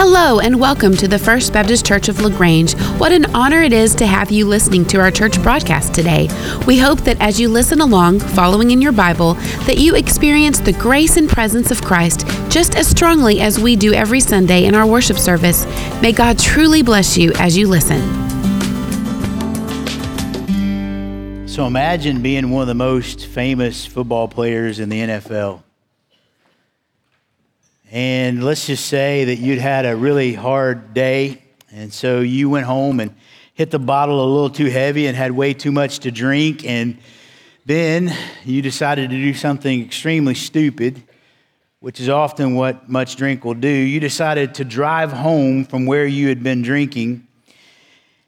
Hello, and welcome to the First Baptist Church of LaGrange. What an honor it is to have you listening to our church broadcast today. We hope that as you listen along, following in your Bible, that you experience the grace and presence of Christ just as strongly as we do every Sunday in our worship service. May God truly bless you as you listen. So imagine being one of the most famous football players in the NFL. And let's just say that you'd had a really hard day, and so you went home and hit the bottle a little too heavy and had way too much to drink, and then you decided to do something extremely stupid, which is often what much drink will do. You decided to drive home from where you had been drinking,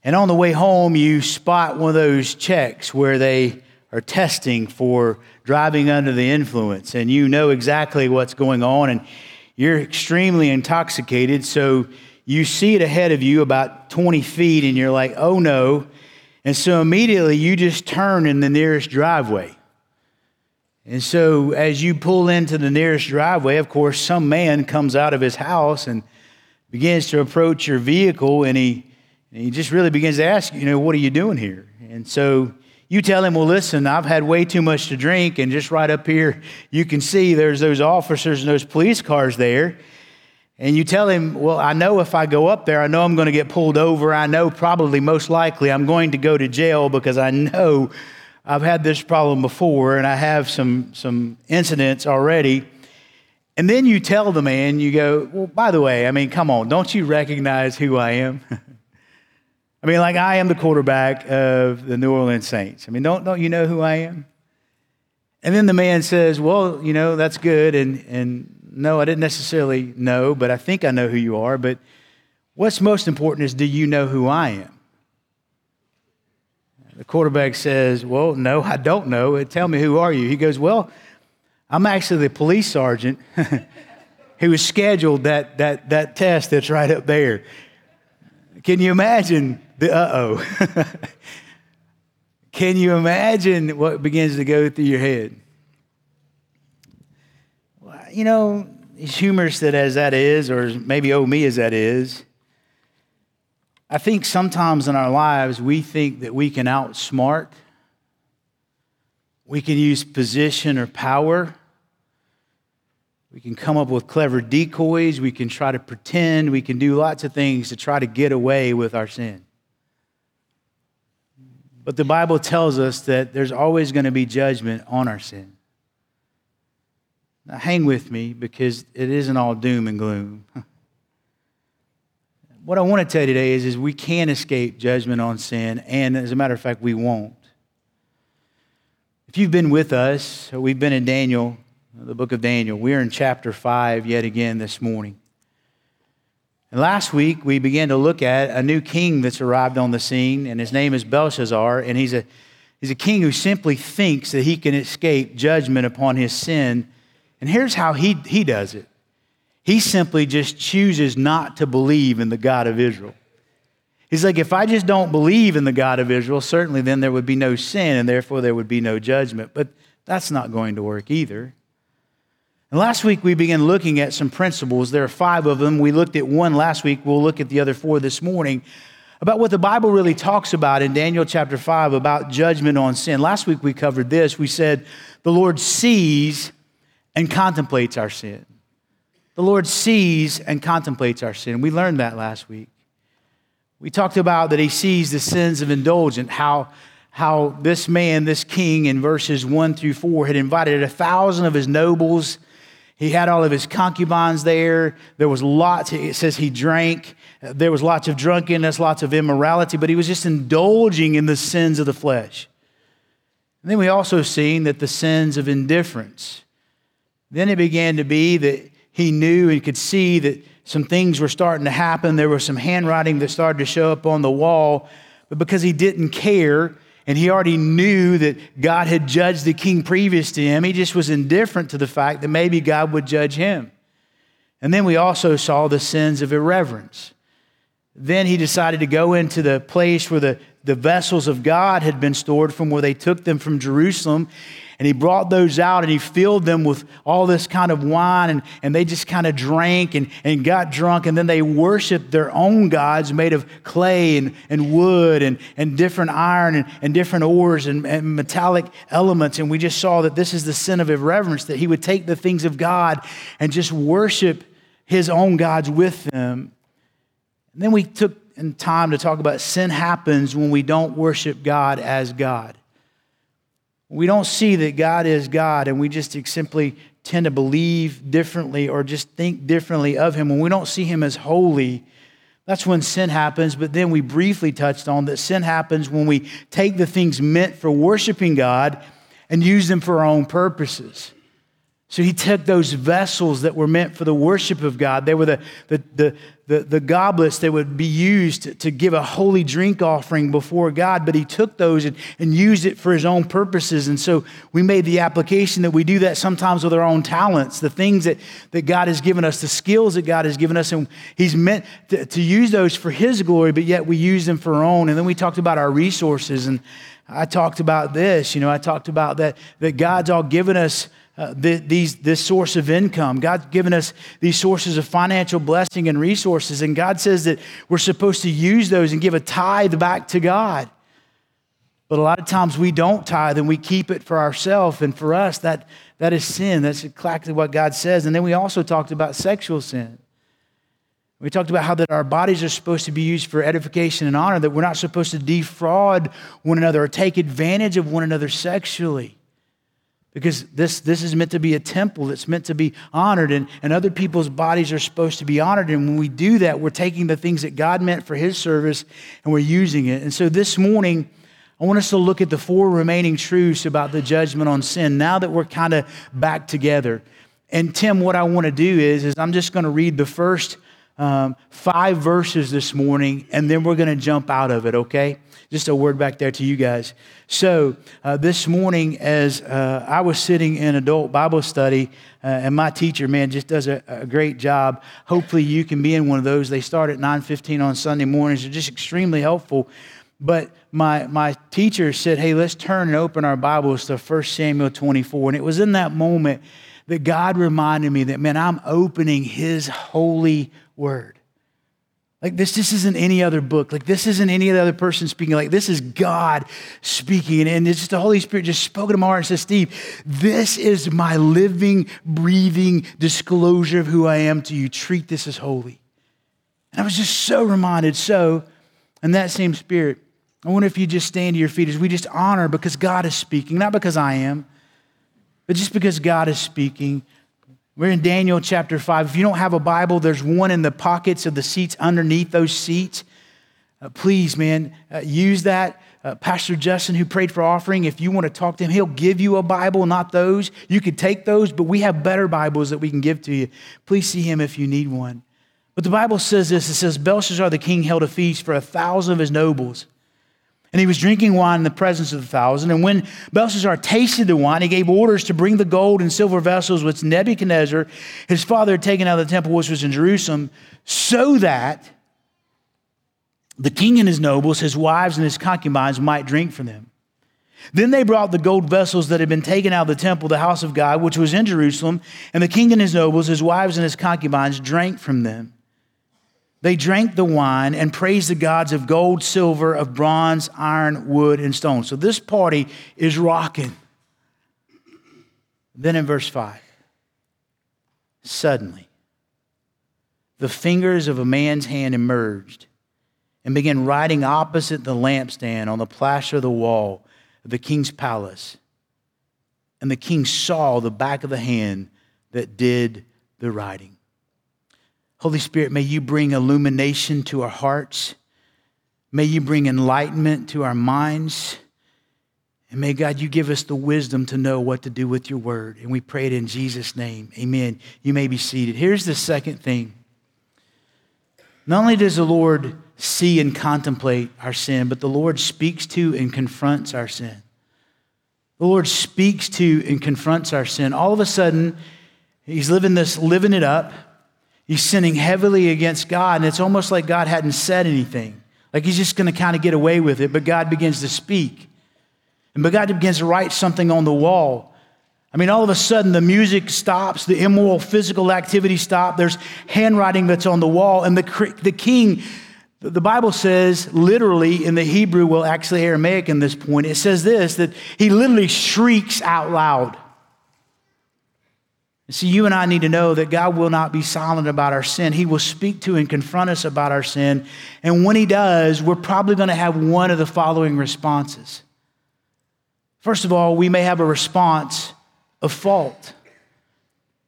and on the way home, you spot one of those checks where they are testing for driving under the influence, and you know exactly what's going on, and you're extremely intoxicated, so you see it ahead of you about 20 feet, and you're like, oh no. And so immediately you just turn in the nearest driveway. And so as you pull into the nearest driveway, of course, some man comes out of his house and begins to approach your vehicle, and he, and he just really begins to ask, you know, what are you doing here? And so you tell him, well, listen, I've had way too much to drink, and just right up here, you can see there's those officers and those police cars there. And you tell him, well, I know if I go up there, I know I'm going to get pulled over. I know probably most likely I'm going to go to jail because I know I've had this problem before and I have some, some incidents already. And then you tell the man, you go, well, by the way, I mean, come on, don't you recognize who I am? I mean, like I am the quarterback of the New Orleans Saints. I mean, don't, don't you know who I am? And then the man says, Well, you know, that's good. And, and no, I didn't necessarily know, but I think I know who you are. But what's most important is do you know who I am? The quarterback says, Well, no, I don't know. Uh, tell me, who are you? He goes, Well, I'm actually the police sergeant who was scheduled that, that, that test that's right up there. Can you imagine the uh oh. Can you imagine what begins to go through your head? Well, you know, as humorous that as that is, or maybe oh me as that is, I think sometimes in our lives we think that we can outsmart, we can use position or power. We can come up with clever decoys. We can try to pretend. We can do lots of things to try to get away with our sin. But the Bible tells us that there's always going to be judgment on our sin. Now, hang with me because it isn't all doom and gloom. what I want to tell you today is, is we can escape judgment on sin, and as a matter of fact, we won't. If you've been with us, we've been in Daniel, the book of Daniel. We're in chapter 5 yet again this morning. And last week, we began to look at a new king that's arrived on the scene, and his name is Belshazzar, and he's a, he's a king who simply thinks that he can escape judgment upon his sin. And here's how he, he does it he simply just chooses not to believe in the God of Israel. He's like, if I just don't believe in the God of Israel, certainly then there would be no sin, and therefore there would be no judgment. But that's not going to work either. And last week we began looking at some principles. There are five of them. We looked at one last week. We'll look at the other four this morning about what the Bible really talks about in Daniel chapter 5 about judgment on sin. Last week we covered this. We said the Lord sees and contemplates our sin. The Lord sees and contemplates our sin. We learned that last week. We talked about that He sees the sins of indulgence, how, how this man, this king, in verses 1 through 4, had invited a thousand of his nobles he had all of his concubines there. There was lots, it says he drank. There was lots of drunkenness, lots of immorality, but he was just indulging in the sins of the flesh. And then we also seen that the sins of indifference. Then it began to be that he knew and could see that some things were starting to happen. There was some handwriting that started to show up on the wall, but because he didn't care, and he already knew that God had judged the king previous to him. He just was indifferent to the fact that maybe God would judge him. And then we also saw the sins of irreverence. Then he decided to go into the place where the, the vessels of God had been stored from, where they took them from Jerusalem. And he brought those out and he filled them with all this kind of wine and, and they just kind of drank and, and got drunk and then they worshiped their own gods made of clay and, and wood and, and different iron and, and different ores and, and metallic elements. And we just saw that this is the sin of irreverence, that he would take the things of God and just worship his own gods with them. And then we took time to talk about sin happens when we don't worship God as God. We don't see that God is God and we just simply tend to believe differently or just think differently of Him. When we don't see Him as holy, that's when sin happens. But then we briefly touched on that sin happens when we take the things meant for worshiping God and use them for our own purposes. So he took those vessels that were meant for the worship of God. They were the, the, the, the, the goblets that would be used to, to, give a holy drink offering before God, but he took those and, and used it for his own purposes. And so we made the application that we do that sometimes with our own talents, the things that, that God has given us, the skills that God has given us, and he's meant to, to use those for his glory, but yet we use them for our own. And then we talked about our resources, and I talked about this. You know, I talked about that, that God's all given us uh, the, these, this source of income. God's given us these sources of financial blessing and resources, and God says that we're supposed to use those and give a tithe back to God. But a lot of times we don't tithe and we keep it for ourselves, and for us, that, that is sin. That's exactly what God says. And then we also talked about sexual sin. We talked about how that our bodies are supposed to be used for edification and honor, that we're not supposed to defraud one another or take advantage of one another sexually because this, this is meant to be a temple that's meant to be honored and, and other people's bodies are supposed to be honored. And when we do that we're taking the things that god meant for his service and we're using it. And so this morning i want us to look at the four remaining truths about the judgment on sin now that we're kind of back together. And tim what i want to do is, is i'm just going to read the first um, five verses this morning and then we're going to jump out of it okay just a word back there to you guys. So, uh, this morning, as uh, I was sitting in adult Bible study, uh, and my teacher, man, just does a, a, great job. Hopefully, you can be in one of those. They start at 9:15 on Sunday mornings. They're just extremely helpful. But my, my teacher said, Hey, let's turn and open our Bibles to 1 Samuel 24. And it was in that moment that God reminded me that, man, I'm opening His holy word. Like this, this isn't any other book. Like this isn't any other person speaking. Like this is God speaking. And it's just the Holy Spirit just spoke to my heart and said, Steve, this is my living, breathing disclosure of who I am to you. Treat this as holy. And I was just so reminded. So, in that same spirit, I wonder if you just stand to your feet as we just honor because God is speaking, not because I am, but just because God is speaking. We're in Daniel chapter 5. If you don't have a Bible, there's one in the pockets of the seats underneath those seats. Uh, please, man, uh, use that. Uh, Pastor Justin, who prayed for offering, if you want to talk to him, he'll give you a Bible, not those. You could take those, but we have better Bibles that we can give to you. Please see him if you need one. But the Bible says this it says, Belshazzar the king held a feast for a thousand of his nobles and he was drinking wine in the presence of the thousand. And when Belshazzar tasted the wine, he gave orders to bring the gold and silver vessels which Nebuchadnezzar, his father, had taken out of the temple which was in Jerusalem, so that the king and his nobles, his wives, and his concubines might drink from them. Then they brought the gold vessels that had been taken out of the temple, the house of God, which was in Jerusalem, and the king and his nobles, his wives, and his concubines drank from them. They drank the wine and praised the gods of gold, silver, of bronze, iron, wood, and stone. So this party is rocking. Then in verse 5, suddenly, the fingers of a man's hand emerged and began writing opposite the lampstand on the plaster of the wall of the king's palace. And the king saw the back of the hand that did the writing. Holy Spirit, may you bring illumination to our hearts. May you bring enlightenment to our minds. And may God, you give us the wisdom to know what to do with your word. And we pray it in Jesus' name. Amen. You may be seated. Here's the second thing. Not only does the Lord see and contemplate our sin, but the Lord speaks to and confronts our sin. The Lord speaks to and confronts our sin. All of a sudden, He's living this, living it up. He's sinning heavily against God, and it's almost like God hadn't said anything. Like he's just going to kind of get away with it, but God begins to speak. And but God begins to write something on the wall. I mean, all of a sudden, the music stops, the immoral physical activity stops, there's handwriting that's on the wall, and the, the king, the Bible says, literally in the Hebrew, well, actually Aramaic in this point, it says this that he literally shrieks out loud. See, you and I need to know that God will not be silent about our sin. He will speak to and confront us about our sin. And when He does, we're probably going to have one of the following responses. First of all, we may have a response of fault.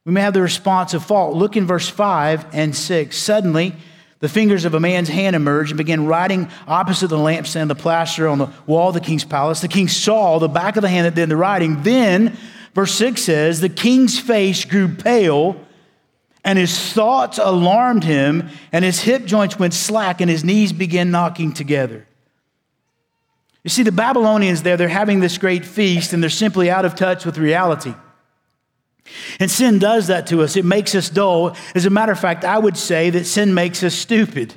We may have the response of fault. Look in verse 5 and 6. Suddenly, the fingers of a man's hand emerged and began writing opposite the lampstand, the plaster on the wall of the king's palace. The king saw the back of the hand that did the writing. Then, verse 6 says, the king's face grew pale and his thoughts alarmed him, and his hip joints went slack, and his knees began knocking together. You see, the Babylonians there, they're having this great feast, and they're simply out of touch with reality. And sin does that to us. It makes us dull. As a matter of fact, I would say that sin makes us stupid.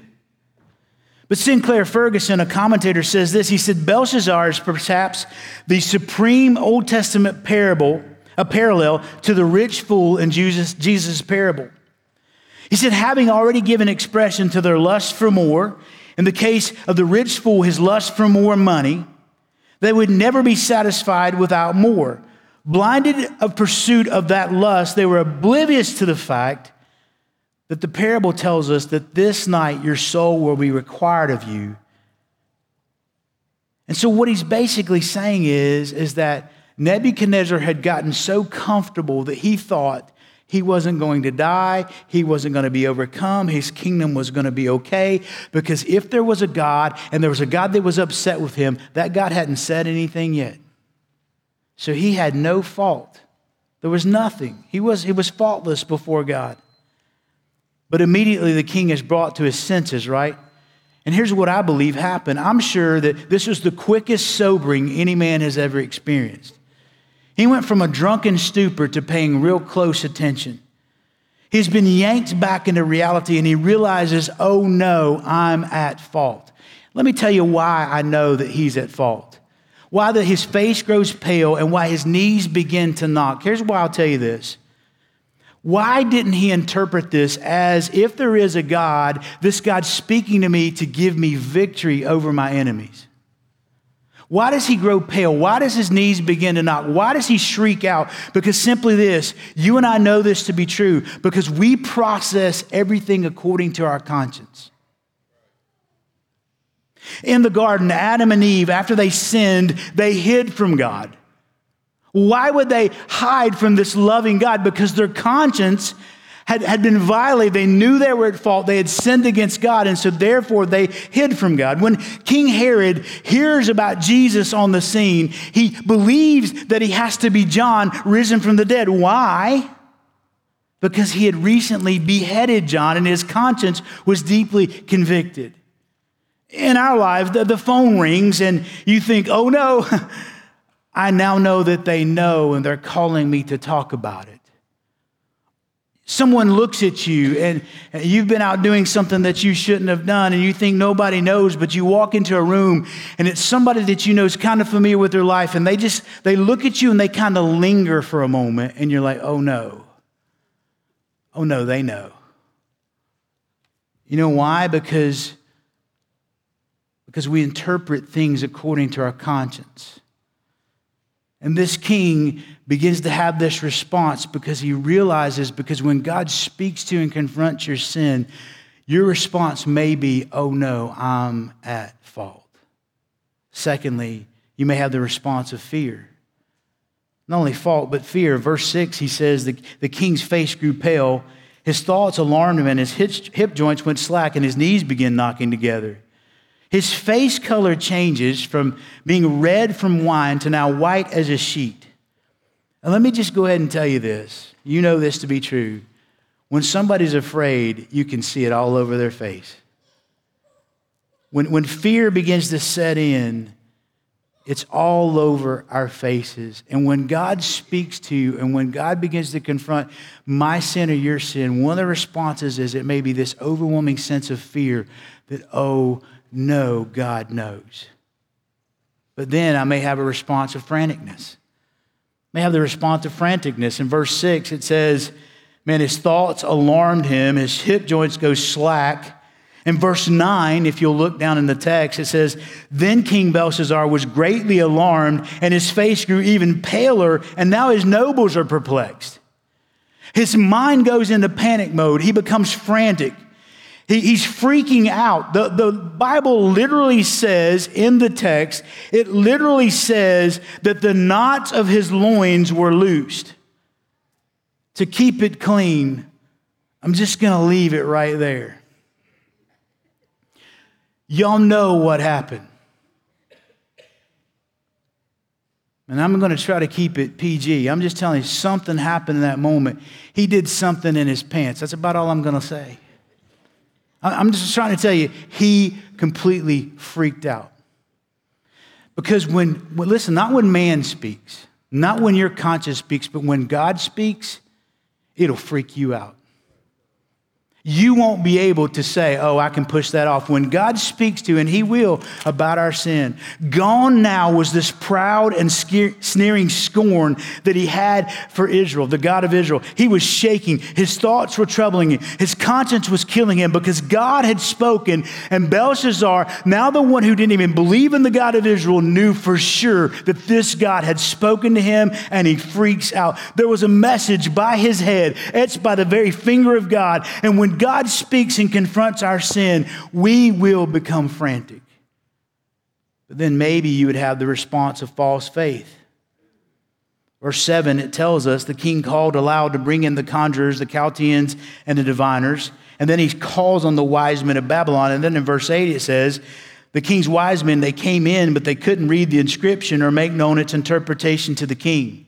But Sinclair Ferguson, a commentator, says this. He said, Belshazzar is perhaps the supreme Old Testament parable, a parallel to the rich fool in Jesus' Jesus' parable. He said, having already given expression to their lust for more, in the case of the rich fool, his lust for more money, they would never be satisfied without more. Blinded of pursuit of that lust, they were oblivious to the fact that the parable tells us that this night your soul will be required of you. And so what he's basically saying is, is that Nebuchadnezzar had gotten so comfortable that he thought he wasn't going to die. He wasn't going to be overcome. His kingdom was going to be okay. Because if there was a God and there was a God that was upset with him, that God hadn't said anything yet. So he had no fault. There was nothing. He was, he was faultless before God. But immediately the king is brought to his senses, right? And here's what I believe happened. I'm sure that this was the quickest sobering any man has ever experienced. He went from a drunken stupor to paying real close attention. He's been yanked back into reality and he realizes, oh no, I'm at fault. Let me tell you why I know that he's at fault why that his face grows pale and why his knees begin to knock. Here's why I'll tell you this. Why didn't he interpret this as if there is a God, this God's speaking to me to give me victory over my enemies? Why does he grow pale? Why does his knees begin to knock? Why does he shriek out? Because simply this, you and I know this to be true because we process everything according to our conscience. In the garden, Adam and Eve, after they sinned, they hid from God. Why would they hide from this loving God? Because their conscience had, had been violated. They knew they were at fault. They had sinned against God, and so therefore they hid from God. When King Herod hears about Jesus on the scene, he believes that he has to be John risen from the dead. Why? Because he had recently beheaded John, and his conscience was deeply convicted in our lives, the, the phone rings and you think, oh no, I now know that they know and they're calling me to talk about it. Someone looks at you and you've been out doing something that you shouldn't have done and you think nobody knows, but you walk into a room and it's somebody that you know is kind of familiar with their life and they just, they look at you and they kind of linger for a moment and you're like, oh no. Oh no, they know. You know why? Because because we interpret things according to our conscience. And this king begins to have this response because he realizes, because when God speaks to and confronts your sin, your response may be, oh no, I'm at fault. Secondly, you may have the response of fear. Not only fault, but fear. Verse 6, he says, the, the king's face grew pale, his thoughts alarmed him, and his hip joints went slack, and his knees began knocking together. His face color changes from being red from wine to now white as a sheet. And let me just go ahead and tell you this. You know this to be true. When somebody's afraid, you can see it all over their face. When, when fear begins to set in, it's all over our faces. And when God speaks to you and when God begins to confront my sin or your sin, one of the responses is it may be this overwhelming sense of fear that, oh, know God knows. But then I may have a response of franticness. I may have the response of franticness. In verse 6, it says, Man, his thoughts alarmed him, his hip joints go slack. In verse 9, if you'll look down in the text, it says, Then King Belshazzar was greatly alarmed, and his face grew even paler, and now his nobles are perplexed. His mind goes into panic mode. He becomes frantic. He, he's freaking out. The, the Bible literally says in the text, it literally says that the knots of his loins were loosed. To keep it clean, I'm just going to leave it right there. Y'all know what happened. And I'm going to try to keep it PG. I'm just telling you, something happened in that moment. He did something in his pants. That's about all I'm going to say. I'm just trying to tell you, he completely freaked out. Because when, when, listen, not when man speaks, not when your conscience speaks, but when God speaks, it'll freak you out you won't be able to say, Oh, I can push that off. When God speaks to, and He will, about our sin, gone now was this proud and sneering scorn that He had for Israel, the God of Israel. He was shaking. His thoughts were troubling him. His conscience was killing him because God had spoken. And Belshazzar, now the one who didn't even believe in the God of Israel, knew for sure that this God had spoken to him and he freaks out. There was a message by his head, etched by the very finger of God. And when God speaks and confronts our sin, we will become frantic. But then maybe you would have the response of false faith. Verse 7, it tells us the king called aloud to bring in the conjurers, the Chaldeans, and the diviners. And then he calls on the wise men of Babylon. And then in verse 8, it says, the king's wise men, they came in, but they couldn't read the inscription or make known its interpretation to the king.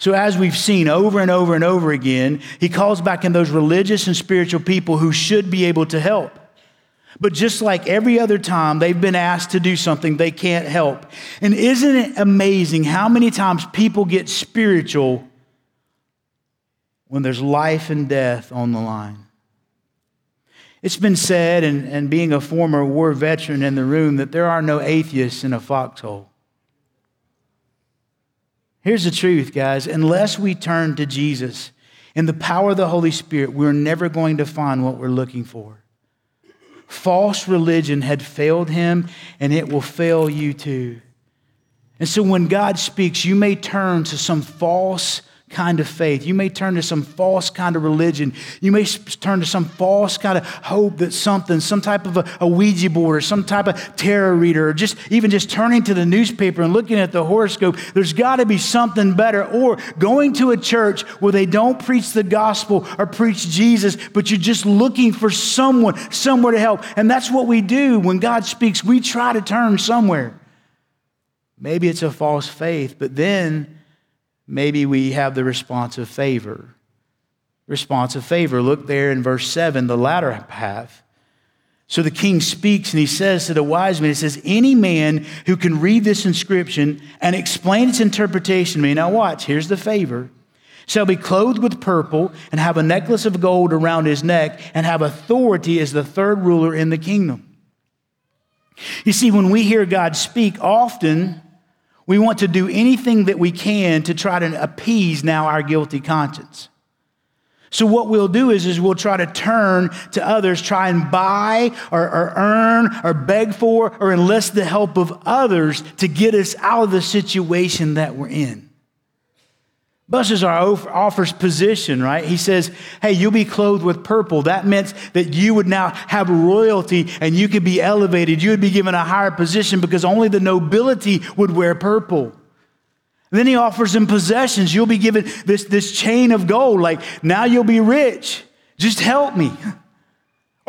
So, as we've seen over and over and over again, he calls back in those religious and spiritual people who should be able to help. But just like every other time they've been asked to do something, they can't help. And isn't it amazing how many times people get spiritual when there's life and death on the line? It's been said, and, and being a former war veteran in the room, that there are no atheists in a foxhole. Here's the truth, guys. Unless we turn to Jesus and the power of the Holy Spirit, we're never going to find what we're looking for. False religion had failed him, and it will fail you too. And so when God speaks, you may turn to some false kind of faith. You may turn to some false kind of religion. You may turn to some false kind of hope that something, some type of a, a, Ouija board or some type of tarot reader, or just even just turning to the newspaper and looking at the horoscope. There's got to be something better. Or going to a church where they don't preach the gospel or preach Jesus, but you're just looking for someone, somewhere to help. And that's what we do when God speaks. We try to turn somewhere. Maybe it's a false faith, but then maybe we have the response of favor. Response of favor. Look there in verse 7, the latter half. So the king speaks and he says to the wise men, he says, Any man who can read this inscription and explain its interpretation to me, now watch, here's the favor, shall be clothed with purple and have a necklace of gold around his neck and have authority as the third ruler in the kingdom. You see, when we hear God speak, often we want to do anything that we can to try to appease now our guilty conscience. So what we'll do is, is we'll try to turn to others, try and buy or, or, earn or beg for or enlist the help of others to get us out of the situation that we're in. Belshazzar offers position, right? He says, Hey, you'll be clothed with purple. That meant that you would now have royalty and you could be elevated. You would be given a higher position because only the nobility would wear purple. And then he offers him possessions. You'll be given this, this chain of gold. Like, now you'll be rich. Just help me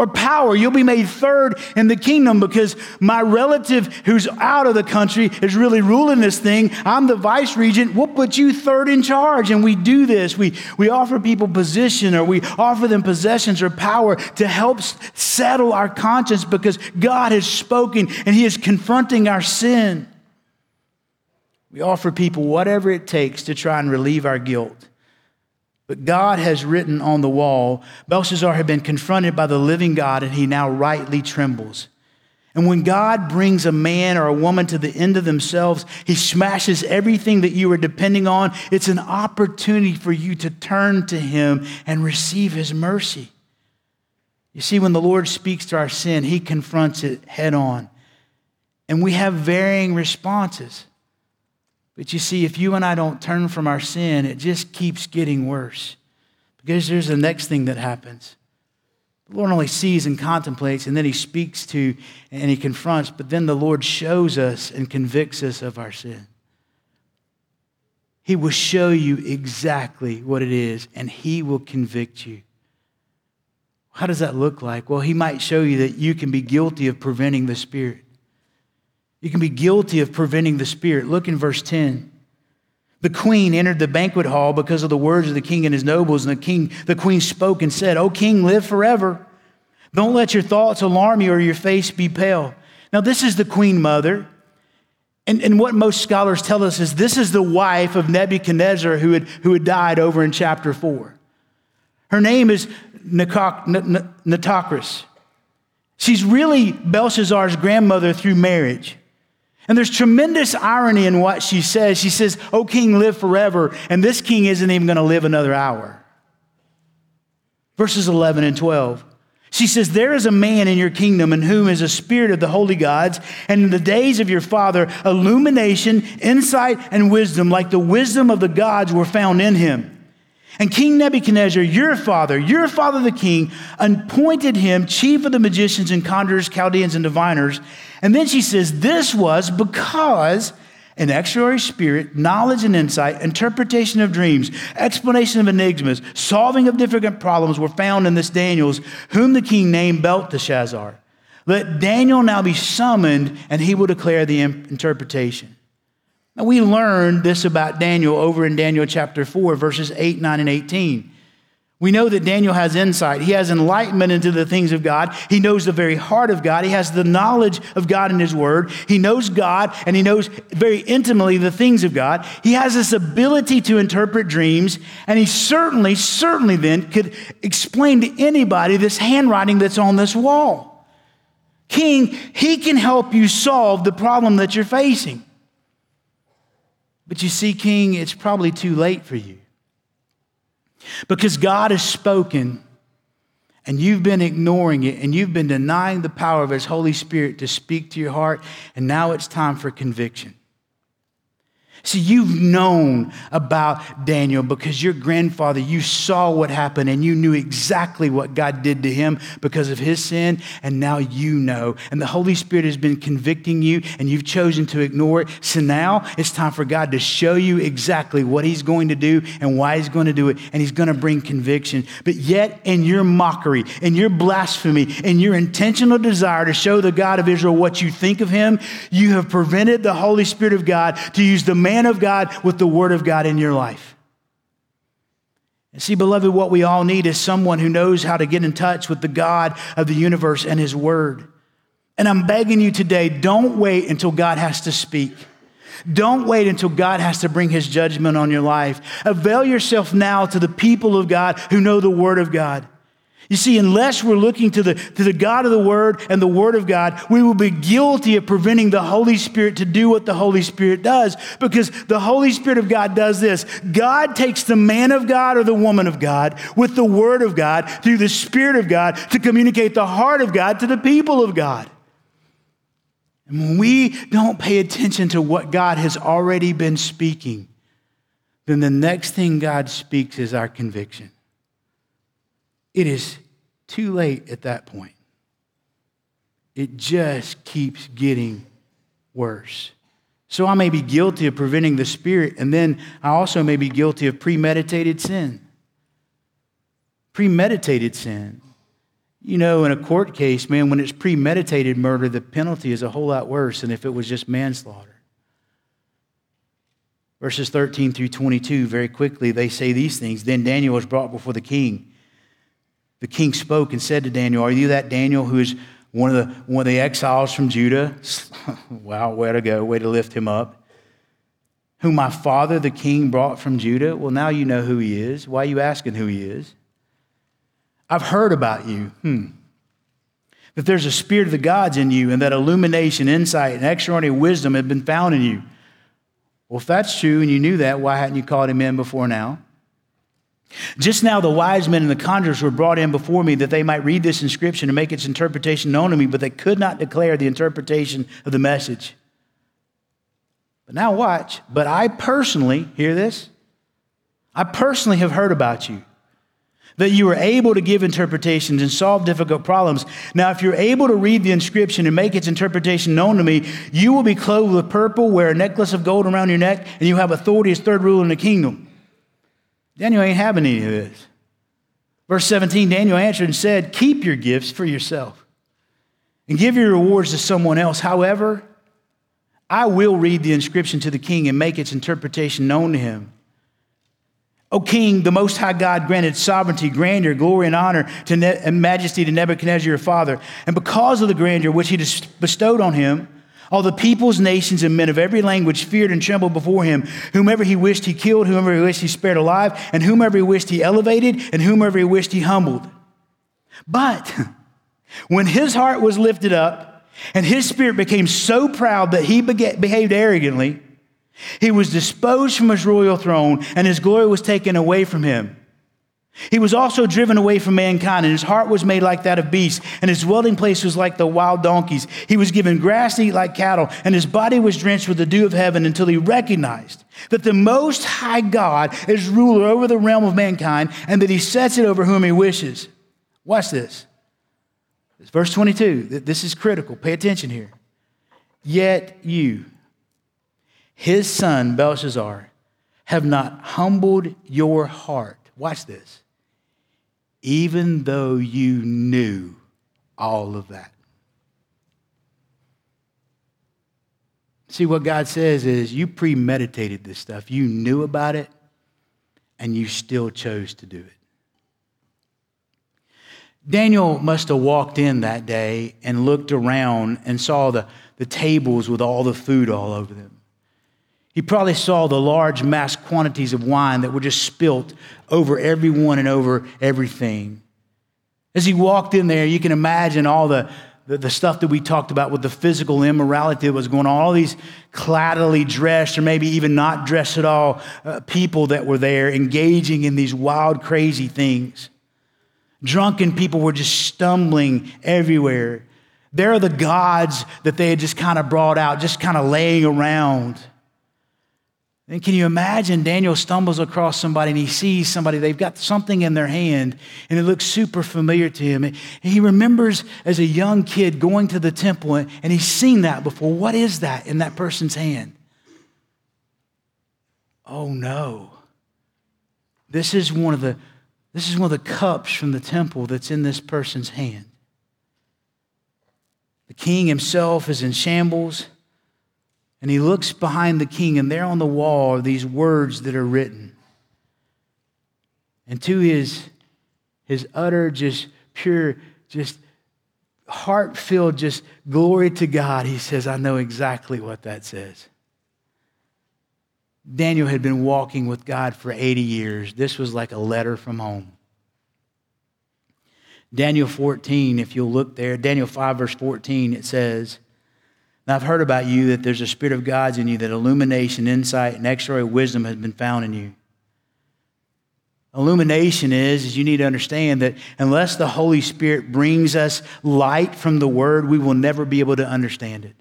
or power. You'll be made third in the kingdom because my relative who's out of the country is really ruling this thing. I'm the vice regent. We'll put you third in charge. And we do this. We, we offer people position or we offer them possessions or power to help settle our conscience because God has spoken and He is confronting our sin. We offer people whatever it takes to try and relieve our guilt. But God has written on the wall, Belshazzar had been confronted by the living God, and he now rightly trembles. And when God brings a man or a woman to the end of themselves, he smashes everything that you were depending on. It's an opportunity for you to turn to him and receive his mercy. You see, when the Lord speaks to our sin, he confronts it head on. And we have varying responses. But you see, if you and I don't turn from our sin, it just keeps getting worse. Because there's the next thing that happens. The Lord only sees and contemplates, and then He speaks to and He confronts, but then the Lord shows us and convicts us of our sin. He will show you exactly what it is, and He will convict you. How does that look like? Well, He might show you that you can be guilty of preventing the Spirit. You can be guilty of preventing the Spirit. Look in verse 10. The queen entered the banquet hall because of the words of the king and his nobles, and the king, the queen spoke and said, O king, live forever. Don't let your thoughts alarm you or your face be pale. Now, this is the queen mother. And, and what most scholars tell us is this is the wife of Nebuchadnezzar who had, who had died over in chapter 4. Her name is Nitocris. She's really Belshazzar's grandmother through marriage. And there's tremendous irony in what she says. She says, Oh, king, live forever. And this king isn't even going to live another hour. Verses 11 and 12. She says, There is a man in your kingdom in whom is a spirit of the holy gods, and in the days of your father, illumination, insight, and wisdom, like the wisdom of the gods, were found in him. And King Nebuchadnezzar, your father, your father the king, appointed him chief of the magicians and conjurers, Chaldeans, and diviners. And then she says, This was because an extraordinary spirit, knowledge and insight, interpretation of dreams, explanation of enigmas, solving of difficult problems were found in this Daniel's, whom the king named Belteshazzar. Let Daniel now be summoned, and he will declare the interpretation. Now, we learned this about Daniel over in Daniel chapter 4, verses 8, 9, and 18. We know that Daniel has insight. He has enlightenment into the things of God. He knows the very heart of God. He has the knowledge of God in His Word. He knows God and he knows very intimately the things of God. He has this ability to interpret dreams. And he certainly, certainly then could explain to anybody this handwriting that's on this wall. King, he can help you solve the problem that you're facing. But you see, King, it's probably too late for you. Because God has spoken and you've been ignoring it and you've been denying the power of His Holy Spirit to speak to your heart, and now it's time for conviction. See, you've known about Daniel because your grandfather, you saw what happened and you knew exactly what God did to him because of his sin, and now you know. And the Holy Spirit has been convicting you and you've chosen to ignore it. So now it's time for God to show you exactly what he's going to do and why he's going to do it, and he's going to bring conviction. But yet, in your mockery, in your blasphemy, in your intentional desire to show the God of Israel what you think of him, you have prevented the Holy Spirit of God to use the man of God with the Word of God in your life. And see, beloved, what we all need is someone who knows how to get in touch with the God of the universe and His Word. And I'm begging you today don't wait until God has to speak. Don't wait until God has to bring his judgment on your life. Avail yourself now to the people of God who know the Word of God. You see, unless we're looking to the, to the God of the Word and the Word of God, we will be guilty of preventing the Holy Spirit to do what the Holy Spirit does because the Holy Spirit of God does this. God takes the man of God or the woman of God with the Word of God through the Spirit of God to communicate the heart of God to the people of God. And when we don't pay attention to what God has already been speaking, then the next thing God speaks is our conviction. It is too late at that point. It just keeps getting worse. So I may be guilty of preventing the Spirit, and then I also may be guilty of premeditated sin. Premeditated sin. You know, in a court case, man, when it's premeditated murder, the penalty is a whole lot worse than if it was just manslaughter. Verses 13 through 22, very quickly, they say these things. Then Daniel was brought before the king the king spoke and said to Daniel, Are you that Daniel who is one of the, one of the exiles from Judah? wow, way to go, way to lift him up. Whom my father, the king, brought from Judah? Well, now you know who he is. Why are you asking who he is? I've heard about you. Hmm. that there's a spirit of the gods in you, and that illumination, insight, and extraordinary wisdom have been found in you. Well, if that's true and you knew that, why hadn't you called him in before now? Just now, the wise men and the conjurers were brought in before me that they might read this inscription and make its interpretation known to me, but they could not declare the interpretation of the message. But now, watch. But I personally, hear this? I personally have heard about you that you are able to give interpretations and solve difficult problems. Now, if you're able to read the inscription and make its interpretation known to me, you will be clothed with purple, wear a necklace of gold around your neck, and you have authority as third ruler in the kingdom. Daniel ain't having any of this. Verse 17 Daniel answered and said, Keep your gifts for yourself and give your rewards to someone else. However, I will read the inscription to the king and make its interpretation known to him. O king, the Most High God granted sovereignty, grandeur, glory, and honor to ne- and majesty to Nebuchadnezzar your father. And because of the grandeur which he bestowed on him, all the peoples, nations, and men of every language feared and trembled before him. Whomever he wished he killed, whomever he wished he spared alive, and whomever he wished he elevated, and whomever he wished he humbled. But when his heart was lifted up, and his spirit became so proud that he behaved arrogantly, he was disposed from his royal throne, and his glory was taken away from him. He was also driven away from mankind, and his heart was made like that of beasts, and his dwelling place was like the wild donkeys. He was given grass to eat like cattle, and his body was drenched with the dew of heaven until he recognized that the Most High God is ruler over the realm of mankind, and that he sets it over whom he wishes. Watch this. It's verse 22. This is critical. Pay attention here. Yet you, his son Belshazzar, have not humbled your heart. Watch this. Even though you knew all of that. See, what God says is you premeditated this stuff, you knew about it, and you still chose to do it. Daniel must have walked in that day and looked around and saw the, the tables with all the food all over them. He probably saw the large mass quantities of wine that were just spilt over everyone and over everything. As he walked in there, you can imagine all the, the, the, stuff that we talked about with the physical immorality that was going on, all these clattily dressed or maybe even not dressed at all uh, people that were there engaging in these wild, crazy things. Drunken people were just stumbling everywhere. There are the gods that they had just kind of brought out, just kind of laying around. And can you imagine Daniel stumbles across somebody and he sees somebody, they've got something in their hand and it looks super familiar to him. And he remembers as a young kid going to the temple and he's seen that before. What is that in that person's hand? Oh no. This is one of the this is one of the cups from the temple that's in this person's hand. The king himself is in shambles. And he looks behind the king, and there on the wall are these words that are written. And to his, his utter, just pure, just heart filled, just glory to God, he says, I know exactly what that says. Daniel had been walking with God for 80 years. This was like a letter from home. Daniel 14, if you'll look there, Daniel 5, verse 14, it says, now, I've heard about you that there's a spirit of God's in you, that illumination, insight, and extraordinary wisdom has been found in you. Illumination is, is you need to understand that unless the Holy Spirit brings us light from the Word, we will never be able to understand it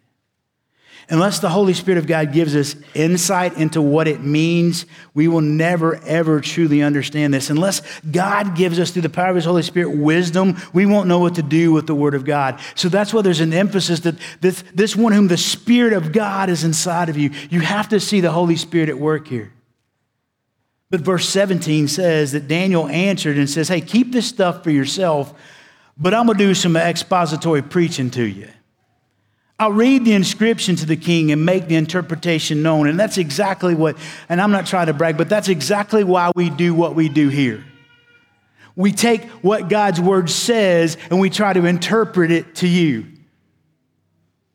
unless the Holy Spirit of God gives us insight into what it means, we will never, ever truly understand this. Unless God gives us, through the power of His Holy Spirit, wisdom, we won't know what to do with the Word of God. So that's why there's an emphasis that this, this one whom the Spirit of God is inside of you, you have to see the Holy Spirit at work here. But verse 17 says that Daniel answered and says, Hey, keep this stuff for yourself, but I'm going to do some expository preaching to you. I'll read the inscription to the king and make the interpretation known. And that's exactly what, and I'm not trying to brag, but that's exactly why we do what we do here. We take what God's word says and we try to interpret it to you.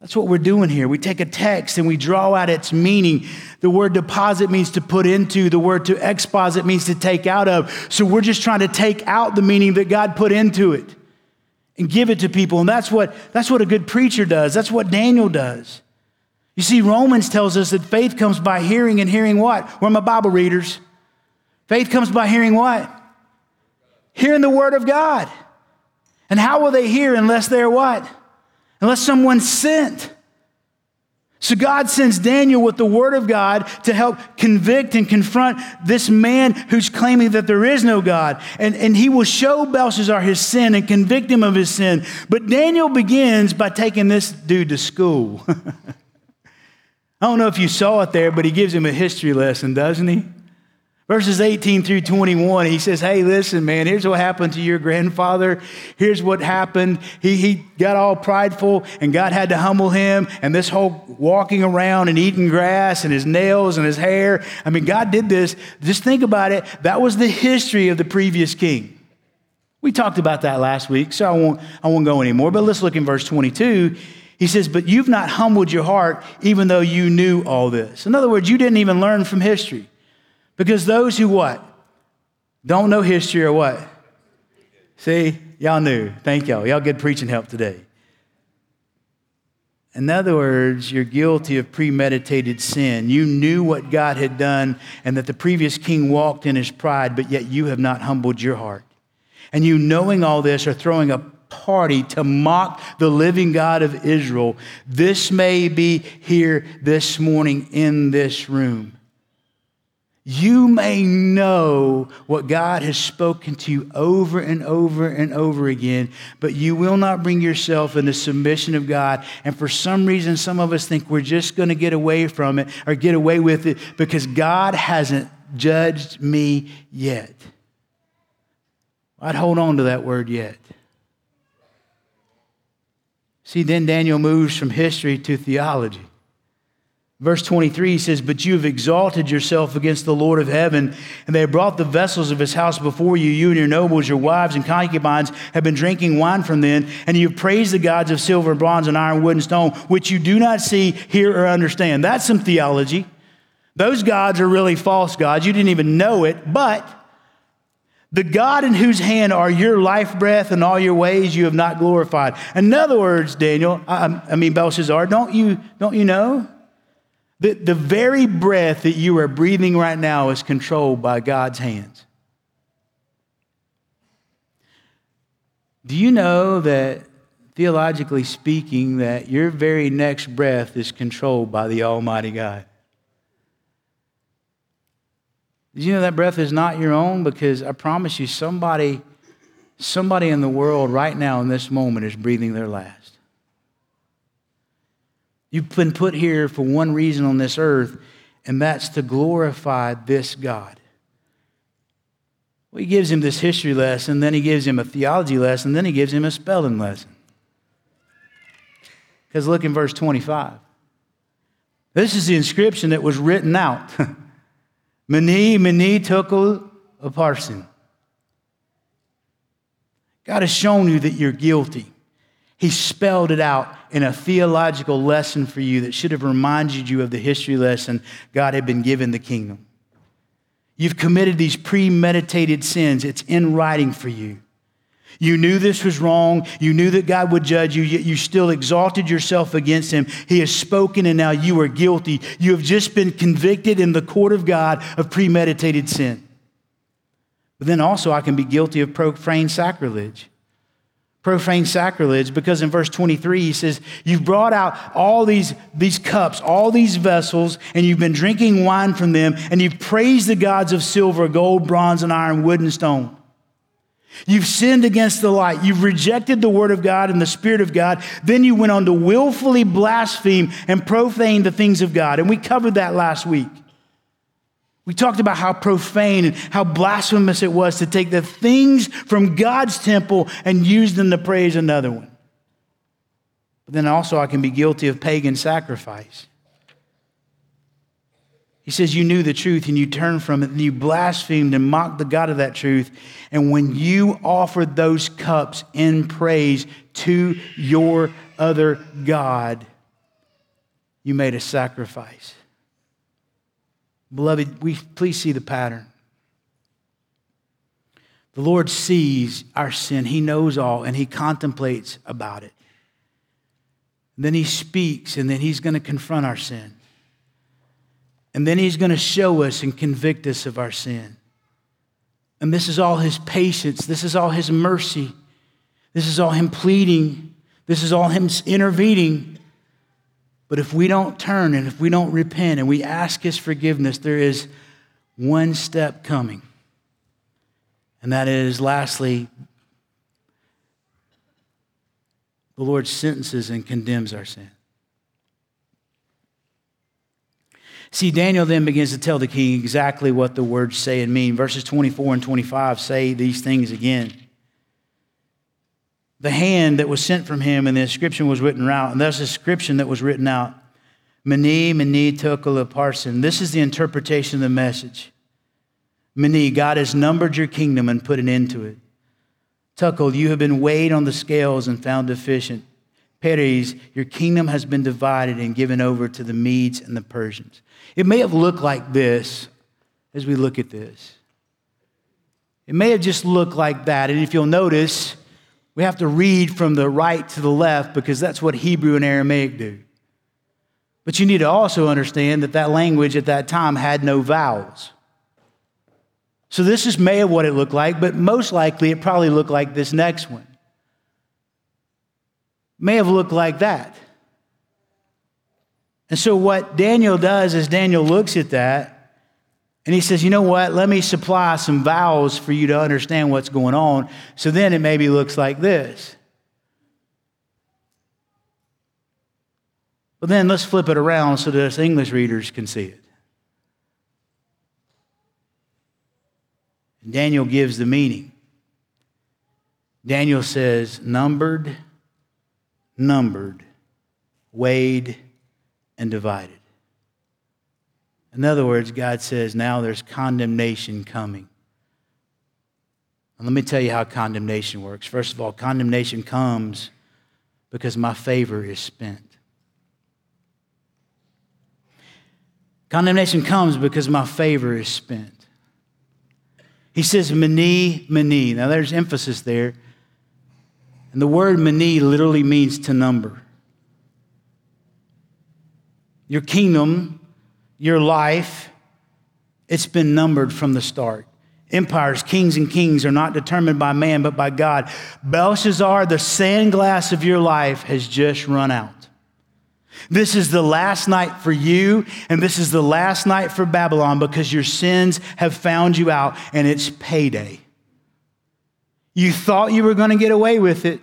That's what we're doing here. We take a text and we draw out its meaning. The word deposit means to put into, the word to exposit means to take out of. So we're just trying to take out the meaning that God put into it and give it to people. And that's what, that's what a good preacher does. That's what Daniel does. You see, Romans tells us that faith comes by hearing and hearing what? We're my Bible readers. Faith comes by hearing what? Hearing the word of God. And how will they hear unless they're what? Unless someone's sent. So God sends Daniel with the word of God to help convict and confront this man who's claiming that there is no God. And, and he will show Belshazzar his sin and convict him of his sin. But Daniel begins by taking this dude to school. I don't know if you saw it there, but he gives him a history lesson, doesn't he? Verses 18 through 21, he says, Hey, listen, man, here's what happened to your grandfather. Here's what happened. He, he got all prideful, and God had to humble him. And this whole walking around and eating grass and his nails and his hair I mean, God did this. Just think about it. That was the history of the previous king. We talked about that last week, so I won't, I won't go anymore. But let's look in verse 22. He says, But you've not humbled your heart, even though you knew all this. In other words, you didn't even learn from history. Because those who what? Don't know history or what? See, y'all knew. Thank y'all. Y'all good preaching help today. In other words, you're guilty of premeditated sin. You knew what God had done and that the previous king walked in his pride, but yet you have not humbled your heart. And you, knowing all this, are throwing a party to mock the living God of Israel. This may be here this morning in this room. You may know what God has spoken to you over and over and over again, but you will not bring yourself in the submission of God. And for some reason, some of us think we're just going to get away from it or get away with it because God hasn't judged me yet. I'd hold on to that word yet. See, then Daniel moves from history to theology. Verse 23 he says, But you have exalted yourself against the Lord of heaven, and they have brought the vessels of his house before you. You and your nobles, your wives, and concubines have been drinking wine from them, and you have praised the gods of silver, bronze, and iron, wood, and stone, which you do not see, hear, or understand. That's some theology. Those gods are really false gods. You didn't even know it, but the God in whose hand are your life breath and all your ways you have not glorified. In other words, Daniel, I, I mean Belshazzar, don't you, don't you know? The, the very breath that you are breathing right now is controlled by God's hands. Do you know that, theologically speaking, that your very next breath is controlled by the Almighty God? Did you know that breath is not your own? Because I promise you, somebody, somebody in the world right now in this moment is breathing their last. You've been put here for one reason on this earth, and that's to glorify this God. Well, he gives him this history lesson, then he gives him a theology lesson, then he gives him a spelling lesson. Because look in verse 25. This is the inscription that was written out. Mene, Mani, mene, tekel, upharsin. God has shown you that you're guilty. He spelled it out in a theological lesson for you that should have reminded you of the history lesson God had been given the kingdom. You've committed these premeditated sins, it's in writing for you. You knew this was wrong. You knew that God would judge you, yet you still exalted yourself against him. He has spoken, and now you are guilty. You have just been convicted in the court of God of premeditated sin. But then also, I can be guilty of profane sacrilege profane sacrilege because in verse 23 he says you've brought out all these, these cups all these vessels and you've been drinking wine from them and you've praised the gods of silver gold bronze and iron wood and stone You've sinned against the light. You've rejected the word of God and the spirit of God. Then you went on to willfully blaspheme and profane the things of God. And we covered that last week. We talked about how profane and how blasphemous it was to take the things from God's temple and use them to praise another one. But then also, I can be guilty of pagan sacrifice. He says, You knew the truth and you turned from it and you blasphemed and mocked the God of that truth. And when you offered those cups in praise to your other God, you made a sacrifice. Beloved, we please see the pattern. The Lord sees our sin, He knows all, and He contemplates about it. And then He speaks, and then He's going to confront our sin. And then He's going to show us and convict us of our sin. And this is all His patience, this is all His mercy, this is all Him pleading, this is all Him intervening. But if we don't turn and if we don't repent and we ask His forgiveness, there is one step coming. And that is, lastly, the Lord sentences and condemns our sin. See, Daniel then begins to tell the king exactly what the words say and mean. Verses 24 and 25 say these things again. The hand that was sent from him and the inscription was written out, and there's a inscription that was written out. Mene, mene, tekel upharsin. This is the interpretation of the message. Mene, God has numbered your kingdom and put an end to it. Tekel, you have been weighed on the scales and found deficient. Peres, your kingdom has been divided and given over to the Medes and the Persians. It may have looked like this as we look at this. It may have just looked like that. And if you'll notice, we have to read from the right to the left because that's what Hebrew and Aramaic do. But you need to also understand that that language at that time had no vowels. So this is may of what it looked like, but most likely it probably looked like this next one. May have looked like that. And so what Daniel does is Daniel looks at that and he says, you know what? Let me supply some vowels for you to understand what's going on. So then it maybe looks like this. But then let's flip it around so that us English readers can see it. Daniel gives the meaning. Daniel says, numbered, numbered, weighed, and divided. In other words, God says, now there's condemnation coming. And let me tell you how condemnation works. First of all, condemnation comes because my favor is spent. Condemnation comes because my favor is spent. He says, Mene, Mene. Now there's emphasis there. And the word Mene literally means to number. Your kingdom, your life, it's been numbered from the start. Empires, kings, and kings are not determined by man, but by God. Belshazzar, the sandglass of your life has just run out. This is the last night for you, and this is the last night for Babylon because your sins have found you out, and it's payday. You thought you were going to get away with it.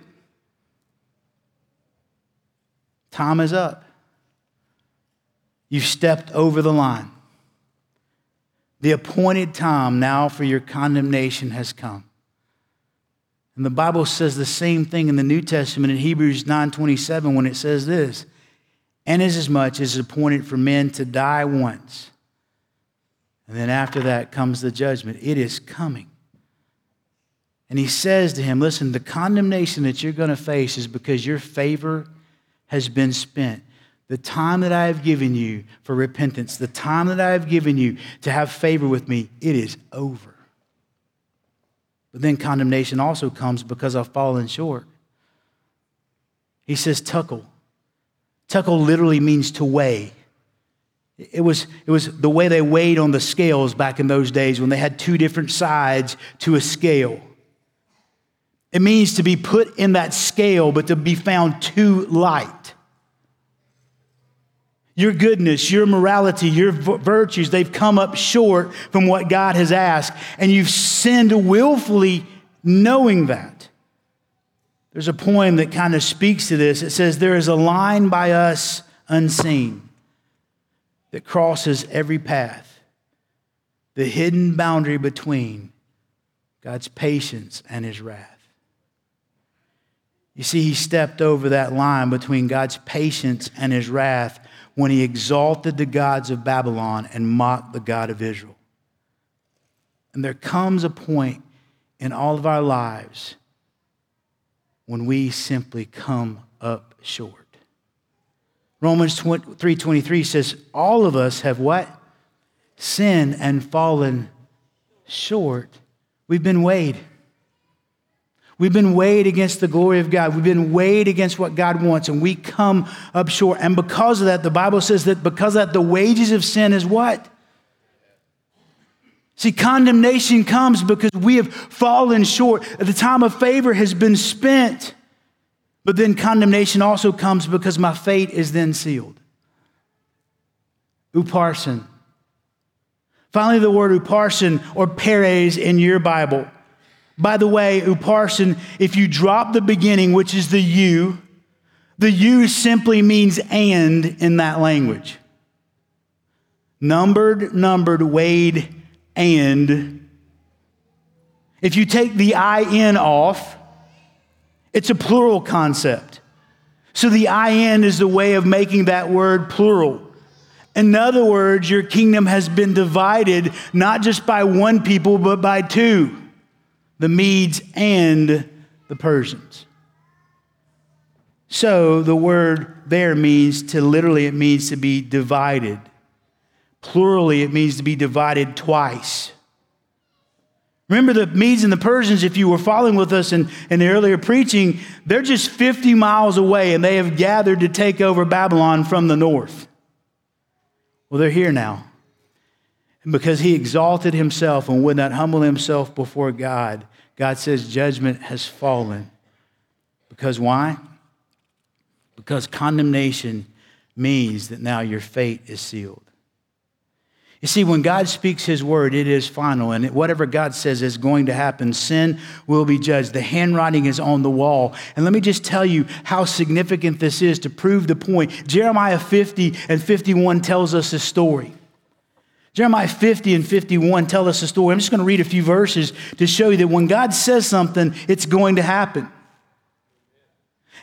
Time is up. You've stepped over the line. The appointed time now for your condemnation has come. And the Bible says the same thing in the New Testament in Hebrews 9:27 when it says this and as much as is appointed for men to die once. And then after that comes the judgment. It is coming. And he says to him, Listen, the condemnation that you're going to face is because your favor has been spent. The time that I have given you for repentance, the time that I have given you to have favor with me, it is over. But then condemnation also comes because I've fallen short. He says, Tekel, Tekel literally means to weigh. It was, it was the way they weighed on the scales back in those days when they had two different sides to a scale. It means to be put in that scale, but to be found too light. Your goodness, your morality, your virtues, they've come up short from what God has asked, and you've sinned willfully knowing that. There's a poem that kind of speaks to this. It says, There is a line by us unseen that crosses every path, the hidden boundary between God's patience and his wrath. You see, he stepped over that line between God's patience and his wrath when he exalted the gods of Babylon and mocked the God of Israel. And there comes a point in all of our lives when we simply come up short. Romans 3:23 says all of us have what? Sinned and fallen short. We've been weighed. We've been weighed against the glory of God. We've been weighed against what God wants, and we come up short. And because of that, the Bible says that because of that, the wages of sin is what? See, condemnation comes because we have fallen short. The time of favor has been spent. But then condemnation also comes because my fate is then sealed. Upharsin. Finally, the word upharsin or peres in your Bible. By the way, upharsin, if you drop the beginning, which is the U, the U simply means and in that language. Numbered, numbered, weighed, and. If you take the IN off, it's a plural concept. So the IN is the way of making that word plural. In other words, your kingdom has been divided not just by one people, but by two the Medes and the Persians. So the word there means to literally, it means to be divided. Plurally, it means to be divided twice. Remember the Medes and the Persians, if you were following with us in, in the earlier preaching, they're just 50 miles away and they have gathered to take over Babylon from the north. Well, they're here now. And because he exalted himself and would not humble himself before God, God says judgment has fallen. Because why? Because condemnation means that now your fate is sealed. You see, when God speaks His word, it is final, and whatever God says is going to happen. Sin will be judged. The handwriting is on the wall. And let me just tell you how significant this is to prove the point. Jeremiah 50 and 51 tells us a story. Jeremiah 50 and 51 tell us a story. I'm just going to read a few verses to show you that when God says something, it's going to happen.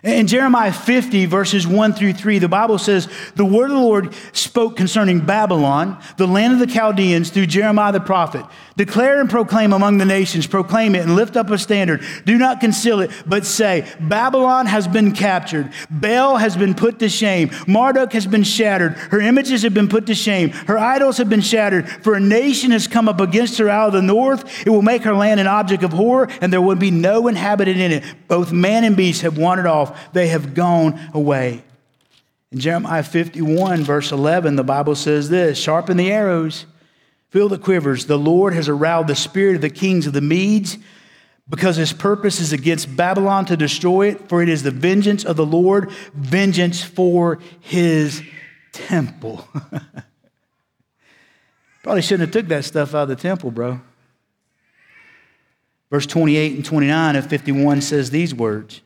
In Jeremiah 50, verses 1 through 3, the Bible says, The word of the Lord spoke concerning Babylon, the land of the Chaldeans, through Jeremiah the prophet. Declare and proclaim among the nations, proclaim it and lift up a standard. Do not conceal it, but say, Babylon has been captured. Baal has been put to shame. Marduk has been shattered. Her images have been put to shame. Her idols have been shattered. For a nation has come up against her out of the north. It will make her land an object of horror, and there will be no inhabitant in it. Both man and beast have wandered off. They have gone away. In Jeremiah 51, verse 11, the Bible says this Sharpen the arrows Fill the quivers. The Lord has aroused the spirit of the kings of the Medes because his purpose is against Babylon to destroy it, for it is the vengeance of the Lord, vengeance for his temple. Probably shouldn't have took that stuff out of the temple, bro. Verse 28 and 29 of 51 says these words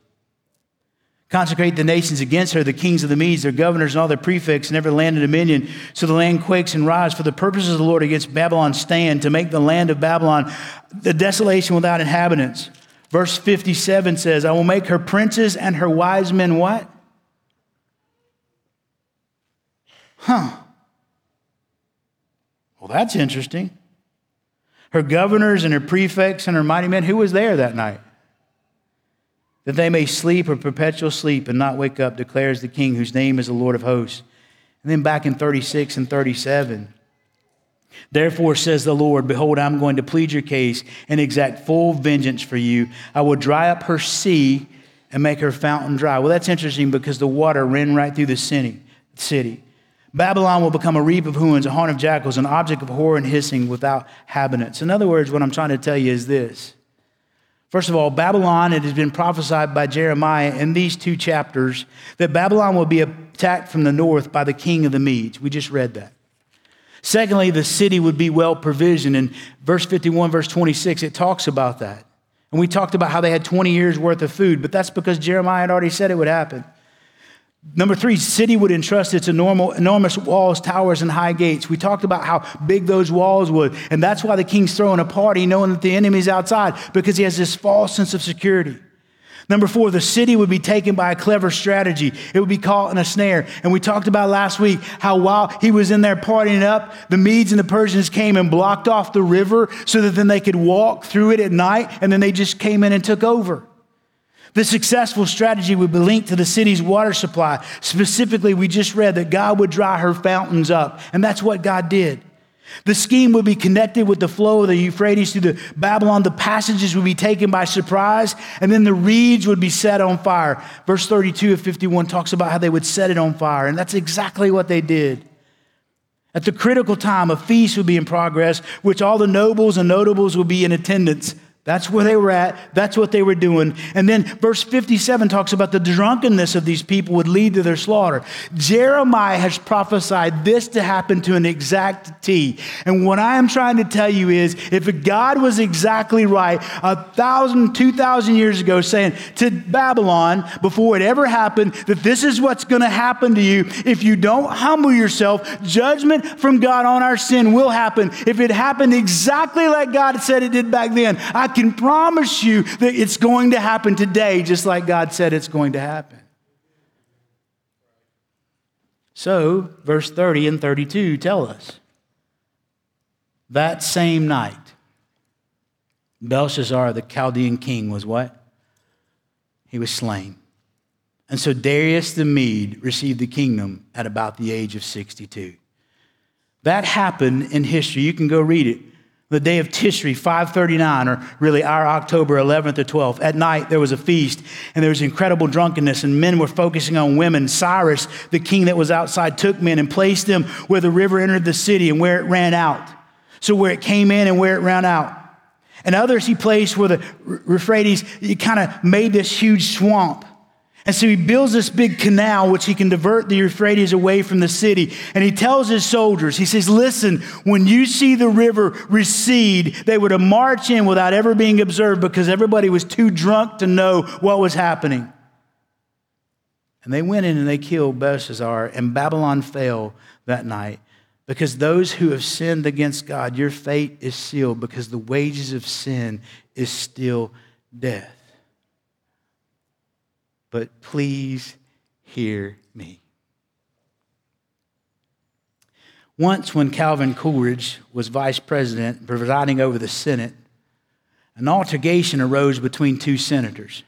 Consecrate the nations against her, the kings of the Medes, their governors, and all their prefects, and every land and dominion. So the land quakes and rise for the purposes of the Lord against Babylon stand, to make the land of Babylon the desolation without inhabitants. Verse 57 says, I will make her princes and her wise men what? Huh. Well, that's interesting. Her governors and her prefects and her mighty men, who was there that night? That they may sleep a perpetual sleep and not wake up, declares the King, whose name is the Lord of hosts. And then back in 36 and 37, Therefore, says the Lord, Behold, I'm going to plead your case and exact full vengeance for you. I will dry up her sea and make her fountain dry. Well, that's interesting because the water ran right through the city. Babylon will become a reap of hounds, a haunt of jackals, an object of horror and hissing without habitants. In other words, what I'm trying to tell you is this First of all, Babylon, it has been prophesied by Jeremiah in these two chapters that Babylon will be attacked from the north by the king of the Medes. We just read that. Secondly, the city would be well provisioned. In verse 51, verse 26, it talks about that. And we talked about how they had 20 years worth of food, but that's because Jeremiah had already said it would happen. Number three, city would entrust its enormous, enormous walls, towers, and high gates. We talked about how big those walls would. And that's why the king's throwing a party knowing that the enemy's outside because he has this false sense of security. Number four, the city would be taken by a clever strategy. It would be caught in a snare. And we talked about last week how while he was in there partying up, the Medes and the Persians came and blocked off the river so that then they could walk through it at night. And then they just came in and took over. The successful strategy would be linked to the city's water supply. Specifically, we just read that God would dry her fountains up, and that's what God did. The scheme would be connected with the flow of the Euphrates through the Babylon. The passages would be taken by surprise, and then the reeds would be set on fire. Verse 32 of 51 talks about how they would set it on fire, and that's exactly what they did. At the critical time, a feast would be in progress, which all the nobles and notables would be in attendance. That's where they were at. That's what they were doing. And then verse 57 talks about the drunkenness of these people would lead to their slaughter. Jeremiah has prophesied this to happen to an exact T. And what I am trying to tell you is if God was exactly right a thousand, two thousand years ago, saying to Babylon before it ever happened that this is what's going to happen to you if you don't humble yourself, judgment from God on our sin will happen. If it happened exactly like God said it did back then, I can promise you that it's going to happen today, just like God said it's going to happen. So, verse 30 and 32 tell us that same night, Belshazzar, the Chaldean king, was what? He was slain. And so Darius the Mede received the kingdom at about the age of 62. That happened in history. You can go read it the day of Tishri, 539, or really our October 11th or 12th, at night there was a feast and there was incredible drunkenness, and men were focusing on women. Cyrus, the king that was outside, took men and placed them where the river entered the city and where it ran out. So, where it came in and where it ran out. And others he placed where the Euphrates, kind of made this huge swamp. And so he builds this big canal, which he can divert the Euphrates away from the city. And he tells his soldiers, he says, Listen, when you see the river recede, they were to march in without ever being observed because everybody was too drunk to know what was happening. And they went in and they killed Belshazzar, and Babylon fell that night. Because those who have sinned against God, your fate is sealed because the wages of sin is still death but please hear me. Once, when Calvin Coolidge was vice president, presiding over the Senate, an altercation arose between two senators.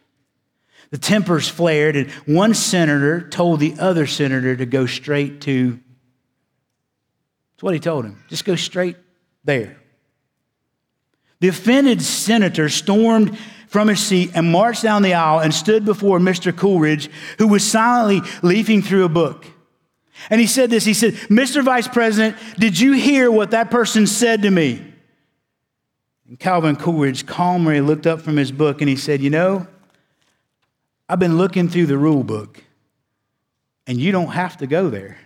The tempers flared, and one senator told the other senator to go straight to. That's what he told him. Just go straight there. The offended senator stormed from his seat and marched down the aisle and stood before Mr. Coolidge, who was silently leafing through a book. And he said this He said, Mr. Vice President, did you hear what that person said to me? And Calvin Coolidge calmly looked up from his book and he said, You know, I've been looking through the rule book, and you don't have to go there.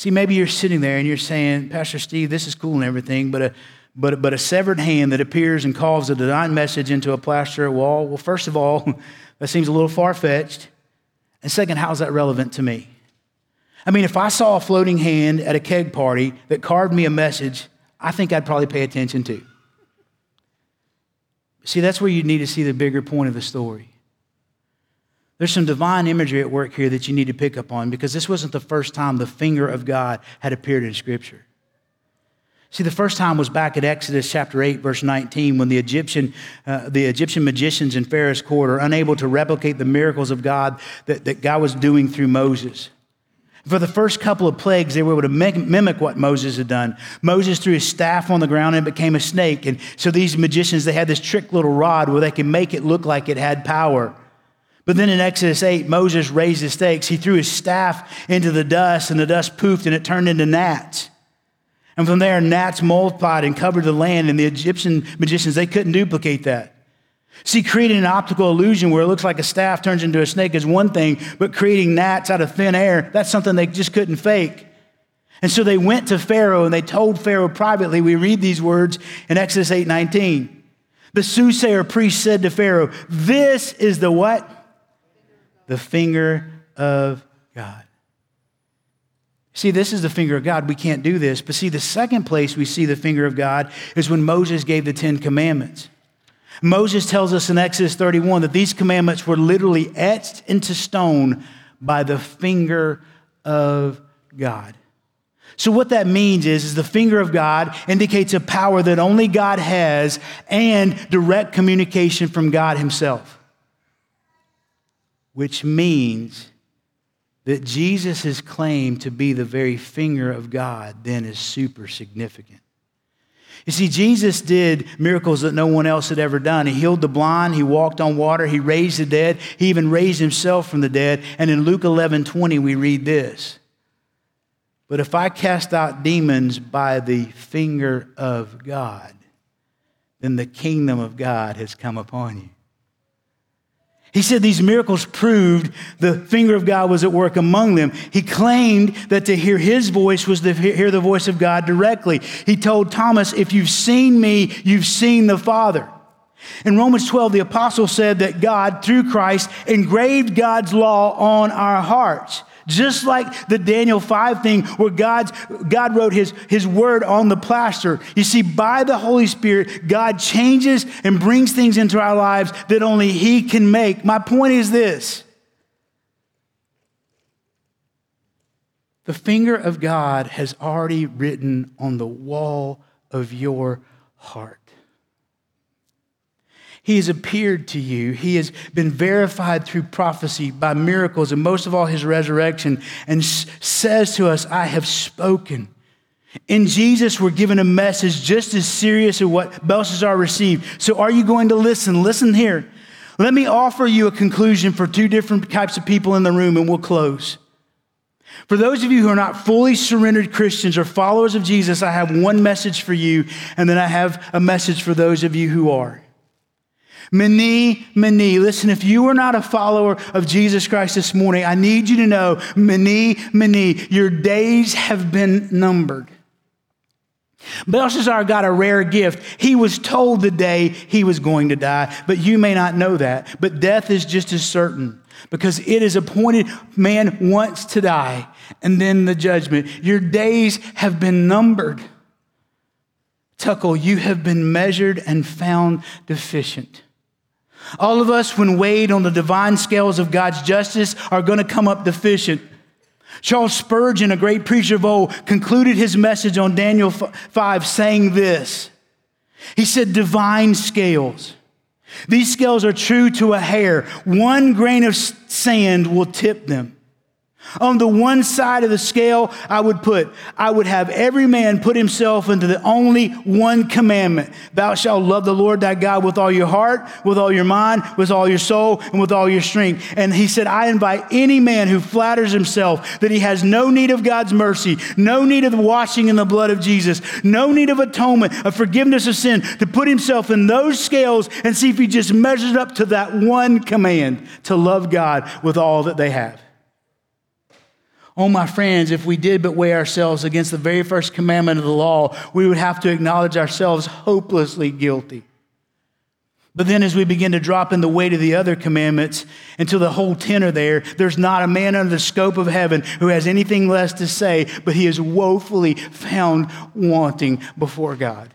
See, maybe you're sitting there and you're saying, Pastor Steve, this is cool and everything, but a, but, but a severed hand that appears and calls a divine message into a plaster wall, well, first of all, that seems a little far fetched. And second, how's that relevant to me? I mean, if I saw a floating hand at a keg party that carved me a message, I think I'd probably pay attention to. See, that's where you need to see the bigger point of the story. There's some divine imagery at work here that you need to pick up on because this wasn't the first time the finger of God had appeared in Scripture. See, the first time was back at Exodus chapter 8, verse 19, when the Egyptian, uh, the Egyptian magicians in Pharaoh's court are unable to replicate the miracles of God that, that God was doing through Moses. For the first couple of plagues, they were able to mimic what Moses had done. Moses threw his staff on the ground and it became a snake. And so these magicians, they had this trick little rod where they could make it look like it had power. But then in Exodus 8, Moses raised his stakes. He threw his staff into the dust, and the dust poofed, and it turned into gnats. And from there, gnats multiplied and covered the land, and the Egyptian magicians, they couldn't duplicate that. See, creating an optical illusion where it looks like a staff turns into a snake is one thing, but creating gnats out of thin air, that's something they just couldn't fake. And so they went to Pharaoh and they told Pharaoh privately, we read these words in Exodus 8 19. The soothsayer priest said to Pharaoh, This is the what? The finger of God. See, this is the finger of God. We can't do this. But see, the second place we see the finger of God is when Moses gave the Ten Commandments. Moses tells us in Exodus 31 that these commandments were literally etched into stone by the finger of God. So, what that means is, is the finger of God indicates a power that only God has and direct communication from God Himself which means that Jesus' claim to be the very finger of God then is super significant. You see, Jesus did miracles that no one else had ever done. He healed the blind, he walked on water, he raised the dead, he even raised himself from the dead. And in Luke 11 20, we read this But if I cast out demons by the finger of God, then the kingdom of God has come upon you. He said these miracles proved the finger of God was at work among them. He claimed that to hear his voice was to hear the voice of God directly. He told Thomas, If you've seen me, you've seen the Father. In Romans 12, the apostle said that God, through Christ, engraved God's law on our hearts. Just like the Daniel 5 thing where God's, God wrote his, his word on the plaster. You see, by the Holy Spirit, God changes and brings things into our lives that only He can make. My point is this the finger of God has already written on the wall of your heart. He has appeared to you. He has been verified through prophecy by miracles and most of all his resurrection and says to us, I have spoken. In Jesus, we're given a message just as serious as what Belshazzar received. So are you going to listen? Listen here. Let me offer you a conclusion for two different types of people in the room and we'll close. For those of you who are not fully surrendered Christians or followers of Jesus, I have one message for you, and then I have a message for those of you who are. Mene, mene. Listen, if you are not a follower of Jesus Christ this morning, I need you to know, mene, mene, your days have been numbered. Belshazzar got a rare gift. He was told the day he was going to die, but you may not know that. But death is just as certain because it is appointed man wants to die and then the judgment. Your days have been numbered. Tekel, you have been measured and found deficient. All of us, when weighed on the divine scales of God's justice, are going to come up deficient. Charles Spurgeon, a great preacher of old, concluded his message on Daniel 5 saying this. He said, Divine scales. These scales are true to a hair. One grain of sand will tip them. On the one side of the scale, I would put, I would have every man put himself into the only one commandment. Thou shalt love the Lord thy God with all your heart, with all your mind, with all your soul, and with all your strength. And he said, I invite any man who flatters himself that he has no need of God's mercy, no need of the washing in the blood of Jesus, no need of atonement, of forgiveness of sin, to put himself in those scales and see if he just measures up to that one command to love God with all that they have. Oh, my friends, if we did but weigh ourselves against the very first commandment of the law, we would have to acknowledge ourselves hopelessly guilty. But then, as we begin to drop in the weight of the other commandments until the whole ten are there, there's not a man under the scope of heaven who has anything less to say, but he is woefully found wanting before God.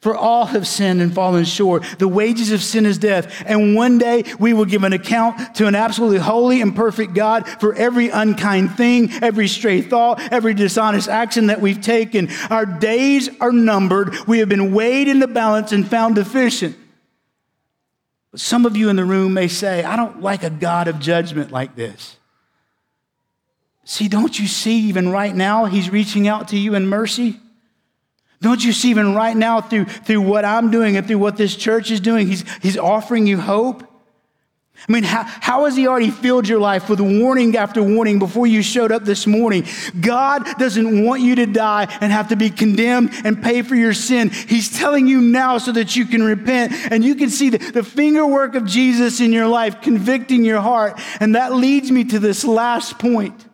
For all have sinned and fallen short. The wages of sin is death. And one day we will give an account to an absolutely holy and perfect God for every unkind thing, every stray thought, every dishonest action that we've taken. Our days are numbered. We have been weighed in the balance and found deficient. But some of you in the room may say, I don't like a God of judgment like this. See, don't you see, even right now, He's reaching out to you in mercy? Don't you see, even right now, through, through what I'm doing and through what this church is doing, he's, he's offering you hope? I mean, how, how has He already filled your life with warning after warning before you showed up this morning? God doesn't want you to die and have to be condemned and pay for your sin. He's telling you now so that you can repent and you can see the, the finger work of Jesus in your life convicting your heart. And that leads me to this last point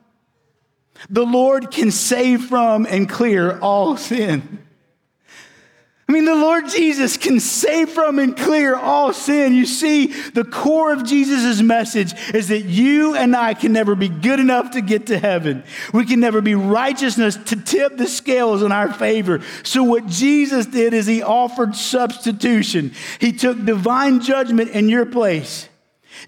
the Lord can save from and clear all sin. I mean, the Lord Jesus can save from and clear all sin. You see, the core of Jesus' message is that you and I can never be good enough to get to heaven. We can never be righteousness to tip the scales in our favor. So, what Jesus did is he offered substitution, he took divine judgment in your place.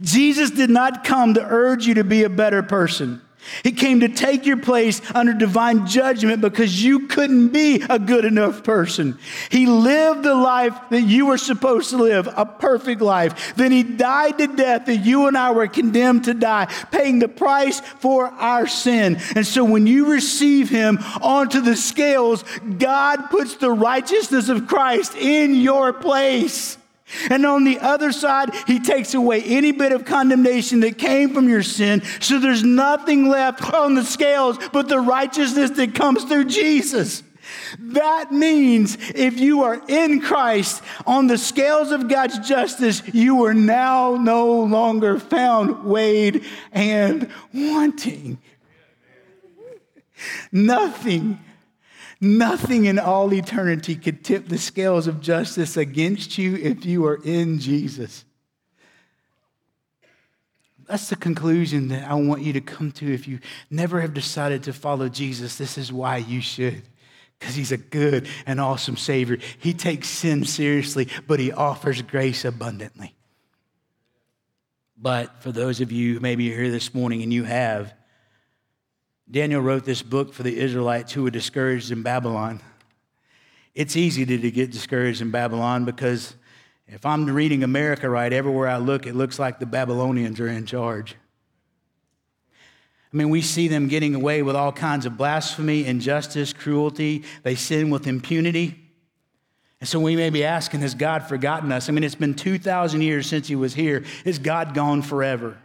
Jesus did not come to urge you to be a better person. He came to take your place under divine judgment because you couldn't be a good enough person. He lived the life that you were supposed to live, a perfect life. Then he died to death that you and I were condemned to die, paying the price for our sin. And so when you receive him onto the scales, God puts the righteousness of Christ in your place. And on the other side, he takes away any bit of condemnation that came from your sin. So there's nothing left on the scales but the righteousness that comes through Jesus. That means if you are in Christ on the scales of God's justice, you are now no longer found weighed and wanting. Nothing Nothing in all eternity could tip the scales of justice against you if you are in Jesus. That's the conclusion that I want you to come to if you never have decided to follow Jesus. This is why you should. Because he's a good and awesome Savior. He takes sin seriously, but he offers grace abundantly. But for those of you, maybe you're here this morning and you have, Daniel wrote this book for the Israelites who were discouraged in Babylon. It's easy to, to get discouraged in Babylon because if I'm reading America right, everywhere I look, it looks like the Babylonians are in charge. I mean, we see them getting away with all kinds of blasphemy, injustice, cruelty. They sin with impunity. And so we may be asking, has God forgotten us? I mean, it's been 2,000 years since he was here. Is God gone forever?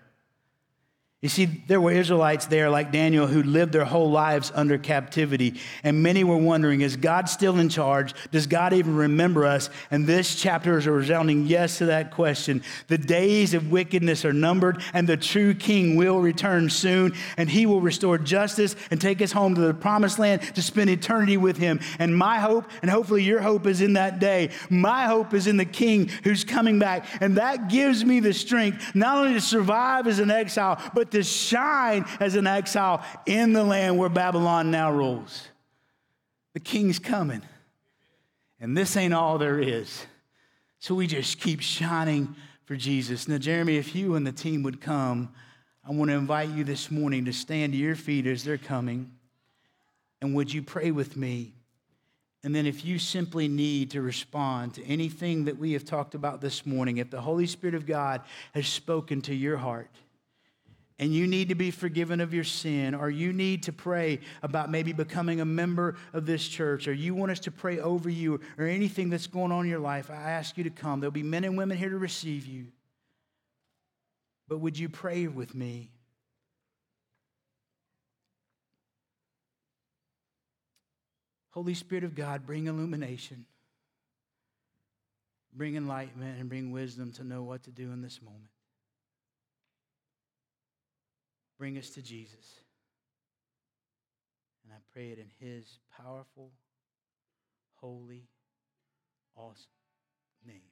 You see, there were Israelites there like Daniel who lived their whole lives under captivity. And many were wondering, is God still in charge? Does God even remember us? And this chapter is a resounding yes to that question. The days of wickedness are numbered, and the true king will return soon, and he will restore justice and take us home to the promised land to spend eternity with him. And my hope, and hopefully your hope, is in that day. My hope is in the king who's coming back. And that gives me the strength not only to survive as an exile, but to shine as an exile in the land where Babylon now rules. The king's coming. And this ain't all there is. So we just keep shining for Jesus. Now, Jeremy, if you and the team would come, I want to invite you this morning to stand to your feet as they're coming. And would you pray with me? And then, if you simply need to respond to anything that we have talked about this morning, if the Holy Spirit of God has spoken to your heart, and you need to be forgiven of your sin, or you need to pray about maybe becoming a member of this church, or you want us to pray over you, or anything that's going on in your life, I ask you to come. There'll be men and women here to receive you. But would you pray with me? Holy Spirit of God, bring illumination, bring enlightenment, and bring wisdom to know what to do in this moment. Bring us to Jesus. And I pray it in his powerful, holy, awesome name.